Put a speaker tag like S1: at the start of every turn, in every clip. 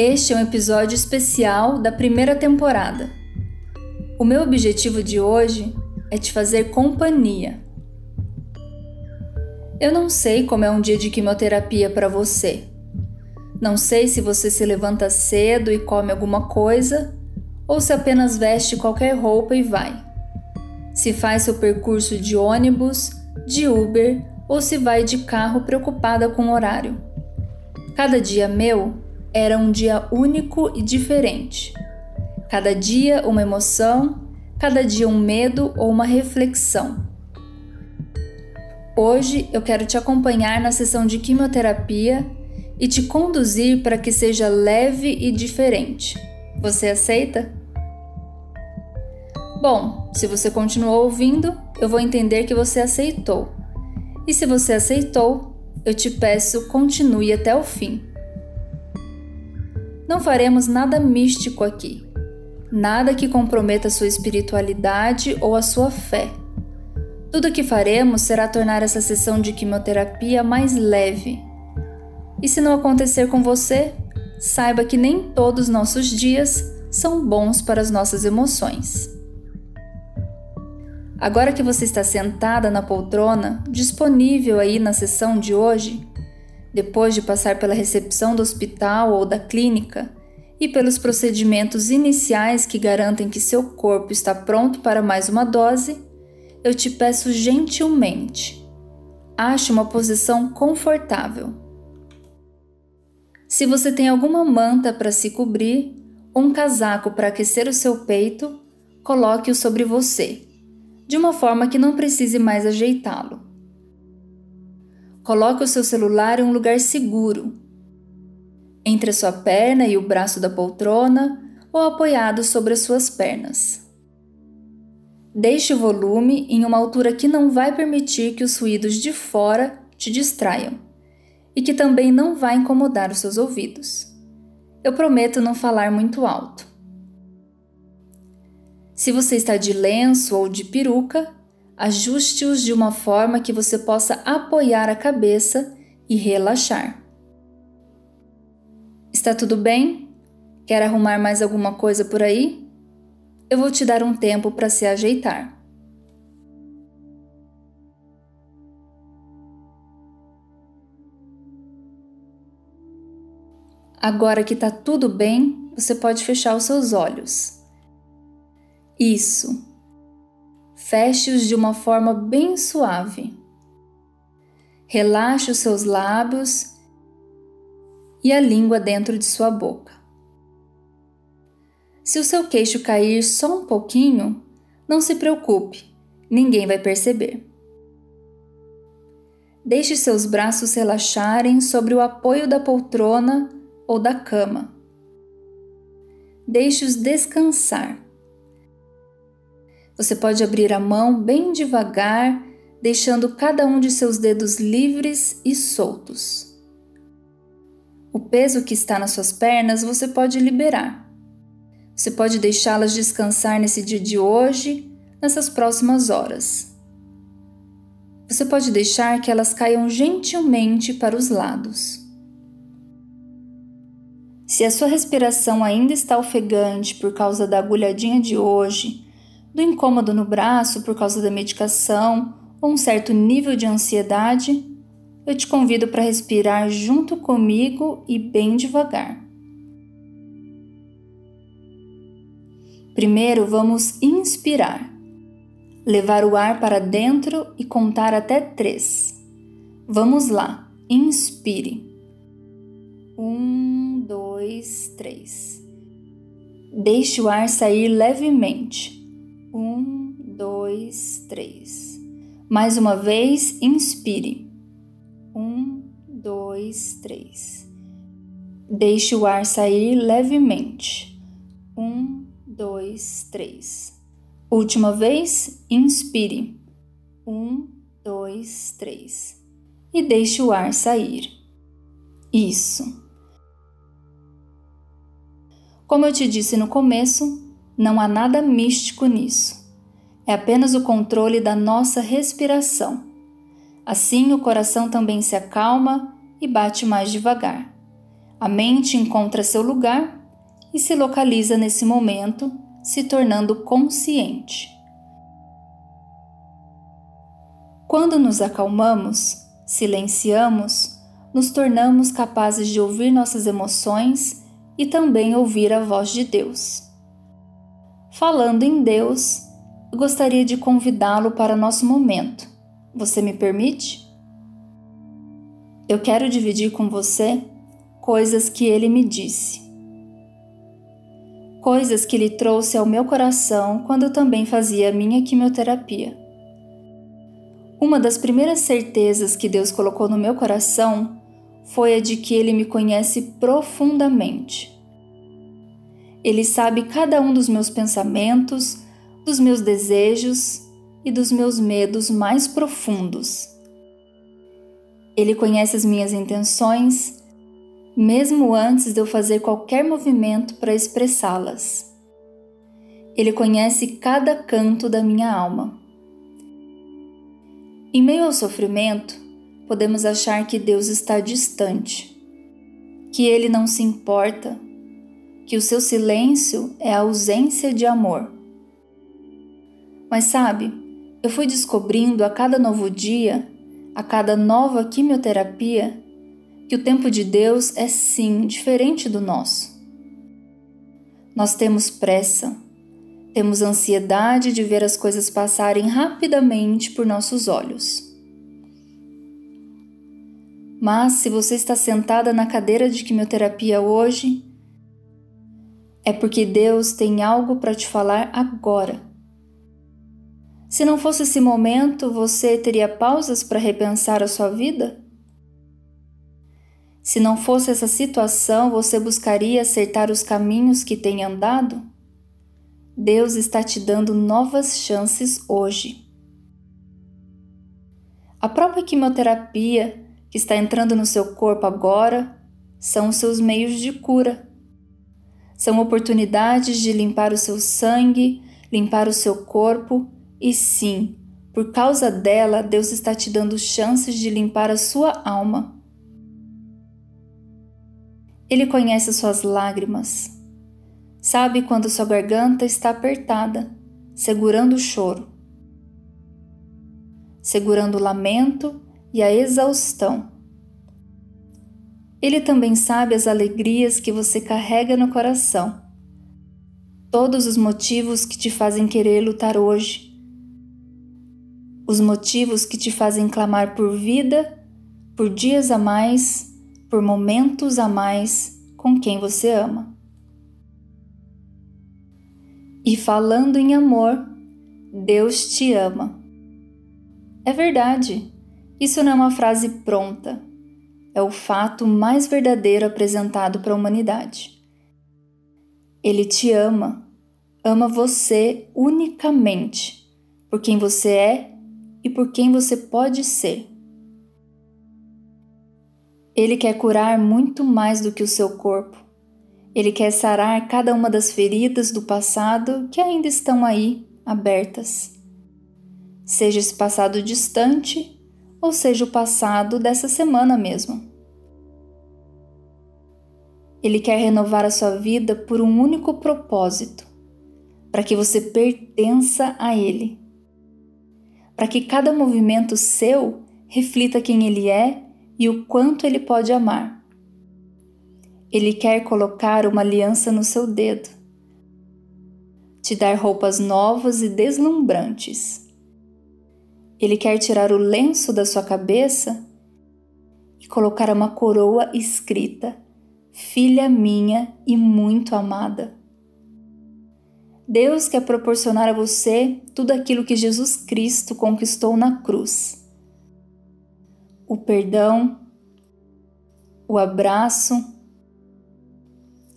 S1: Este é um episódio especial da primeira temporada. O meu objetivo de hoje é te fazer companhia. Eu não sei como é um dia de quimioterapia para você. Não sei se você se levanta cedo e come alguma coisa ou se apenas veste qualquer roupa e vai. Se faz seu percurso de ônibus, de Uber ou se vai de carro preocupada com o horário. Cada dia meu era um dia único e diferente. Cada dia uma emoção, cada dia um medo ou uma reflexão. Hoje eu quero te acompanhar na sessão de quimioterapia e te conduzir para que seja leve e diferente. Você aceita? Bom, se você continuou ouvindo, eu vou entender que você aceitou. E se você aceitou, eu te peço continue até o fim. Não faremos nada místico aqui, nada que comprometa sua espiritualidade ou a sua fé. Tudo o que faremos será tornar essa sessão de quimioterapia mais leve. E se não acontecer com você, saiba que nem todos nossos dias são bons para as nossas emoções. Agora que você está sentada na poltrona, disponível aí na sessão de hoje, depois de passar pela recepção do hospital ou da clínica e pelos procedimentos iniciais que garantem que seu corpo está pronto para mais uma dose, eu te peço gentilmente, ache uma posição confortável. Se você tem alguma manta para se cobrir ou um casaco para aquecer o seu peito, coloque-o sobre você, de uma forma que não precise mais ajeitá-lo. Coloque o seu celular em um lugar seguro, entre a sua perna e o braço da poltrona ou apoiado sobre as suas pernas. Deixe o volume em uma altura que não vai permitir que os ruídos de fora te distraiam e que também não vai incomodar os seus ouvidos. Eu prometo não falar muito alto. Se você está de lenço ou de peruca, ajuste-os de uma forma que você possa apoiar a cabeça e relaxar. Está tudo bem? Quer arrumar mais alguma coisa por aí? Eu vou te dar um tempo para se ajeitar. Agora que está tudo bem, você pode fechar os seus olhos. Isso. Feche-os de uma forma bem suave. Relaxe os seus lábios e a língua dentro de sua boca. Se o seu queixo cair só um pouquinho, não se preocupe, ninguém vai perceber. Deixe seus braços relaxarem sobre o apoio da poltrona ou da cama. Deixe-os descansar. Você pode abrir a mão bem devagar, deixando cada um de seus dedos livres e soltos. O peso que está nas suas pernas você pode liberar. Você pode deixá-las descansar nesse dia de hoje, nessas próximas horas. Você pode deixar que elas caiam gentilmente para os lados. Se a sua respiração ainda está ofegante por causa da agulhadinha de hoje, do incômodo no braço por causa da medicação ou um certo nível de ansiedade, eu te convido para respirar junto comigo e bem devagar. Primeiro vamos inspirar, levar o ar para dentro e contar até três. Vamos lá, inspire. Um, dois, três. Deixe o ar sair levemente. Um, dois, três. Mais uma vez, inspire. Um, dois, três. Deixe o ar sair levemente. Um, dois, três. Última vez, inspire. Um, dois, três. E deixe o ar sair. Isso. Como eu te disse no começo, não há nada místico nisso. É apenas o controle da nossa respiração. Assim, o coração também se acalma e bate mais devagar. A mente encontra seu lugar e se localiza nesse momento, se tornando consciente. Quando nos acalmamos, silenciamos, nos tornamos capazes de ouvir nossas emoções e também ouvir a voz de Deus. Falando em Deus, gostaria de convidá-lo para nosso momento. Você me permite? Eu quero dividir com você coisas que ele me disse. Coisas que ele trouxe ao meu coração quando eu também fazia minha quimioterapia. Uma das primeiras certezas que Deus colocou no meu coração foi a de que ele me conhece profundamente. Ele sabe cada um dos meus pensamentos, dos meus desejos e dos meus medos mais profundos. Ele conhece as minhas intenções, mesmo antes de eu fazer qualquer movimento para expressá-las. Ele conhece cada canto da minha alma. Em meio ao sofrimento, podemos achar que Deus está distante, que Ele não se importa, que o seu silêncio é a ausência de amor. Mas sabe, eu fui descobrindo a cada novo dia, a cada nova quimioterapia, que o tempo de Deus é sim diferente do nosso. Nós temos pressa, temos ansiedade de ver as coisas passarem rapidamente por nossos olhos. Mas se você está sentada na cadeira de quimioterapia hoje, é porque Deus tem algo para te falar agora. Se não fosse esse momento, você teria pausas para repensar a sua vida? Se não fosse essa situação, você buscaria acertar os caminhos que tem andado? Deus está te dando novas chances hoje. A própria quimioterapia que está entrando no seu corpo agora são os seus meios de cura. São oportunidades de limpar o seu sangue, limpar o seu corpo e sim, por causa dela, Deus está te dando chances de limpar a sua alma. Ele conhece suas lágrimas. Sabe quando sua garganta está apertada, segurando o choro, segurando o lamento e a exaustão. Ele também sabe as alegrias que você carrega no coração, todos os motivos que te fazem querer lutar hoje os motivos que te fazem clamar por vida, por dias a mais, por momentos a mais com quem você ama. E falando em amor, Deus te ama. É verdade, isso não é uma frase pronta, é o fato mais verdadeiro apresentado para a humanidade. Ele te ama, ama você unicamente, por quem você é e por quem você pode ser. Ele quer curar muito mais do que o seu corpo. Ele quer sarar cada uma das feridas do passado que ainda estão aí, abertas. Seja esse passado distante ou seja o passado dessa semana mesmo. Ele quer renovar a sua vida por um único propósito, para que você pertença a Ele para que cada movimento seu reflita quem ele é e o quanto ele pode amar. Ele quer colocar uma aliança no seu dedo, te dar roupas novas e deslumbrantes. Ele quer tirar o lenço da sua cabeça e colocar uma coroa escrita: Filha minha e muito amada. Deus quer proporcionar a você tudo aquilo que Jesus Cristo conquistou na cruz: o perdão, o abraço,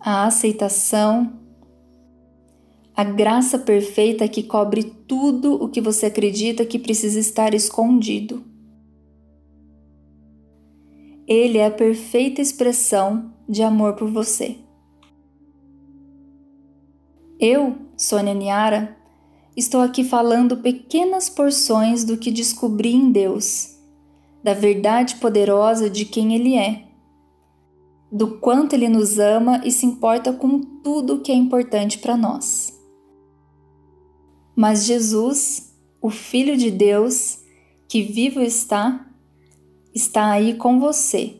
S1: a aceitação, a graça perfeita que cobre tudo o que você acredita que precisa estar escondido. Ele é a perfeita expressão de amor por você. Eu, Sônia Niara, estou aqui falando pequenas porções do que descobri em Deus, da verdade poderosa de quem Ele é. do quanto Ele nos ama e se importa com tudo que é importante para nós. Mas Jesus, o Filho de Deus, que vivo está, está aí com você.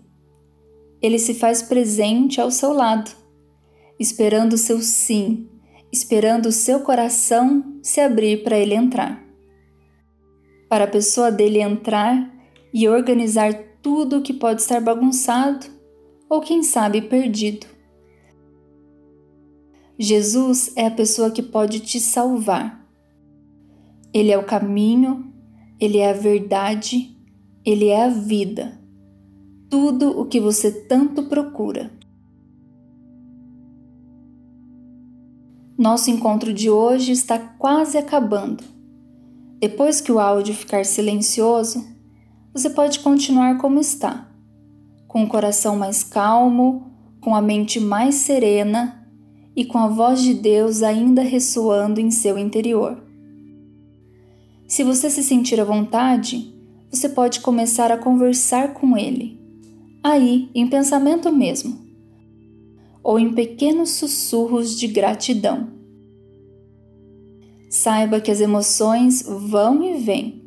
S1: Ele se faz presente ao seu lado, esperando o seu sim, esperando o seu coração se abrir para ele entrar. Para a pessoa dele entrar e organizar tudo que pode estar bagunçado ou quem sabe perdido. Jesus é a pessoa que pode te salvar. Ele é o caminho, ele é a verdade, ele é a vida. Tudo o que você tanto procura. Nosso encontro de hoje está quase acabando. Depois que o áudio ficar silencioso, você pode continuar como está com o coração mais calmo, com a mente mais serena e com a voz de Deus ainda ressoando em seu interior. Se você se sentir à vontade, você pode começar a conversar com Ele, aí em pensamento mesmo, ou em pequenos sussurros de gratidão. Saiba que as emoções vão e vêm.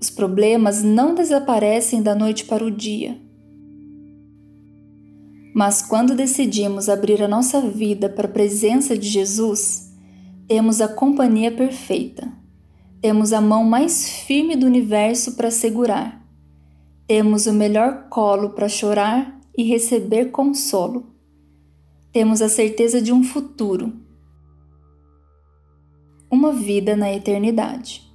S1: Os problemas não desaparecem da noite para o dia. Mas quando decidimos abrir a nossa vida para a presença de Jesus, temos a companhia perfeita. Temos a mão mais firme do universo para segurar. Temos o melhor colo para chorar e receber consolo. Temos a certeza de um futuro. Uma vida na eternidade.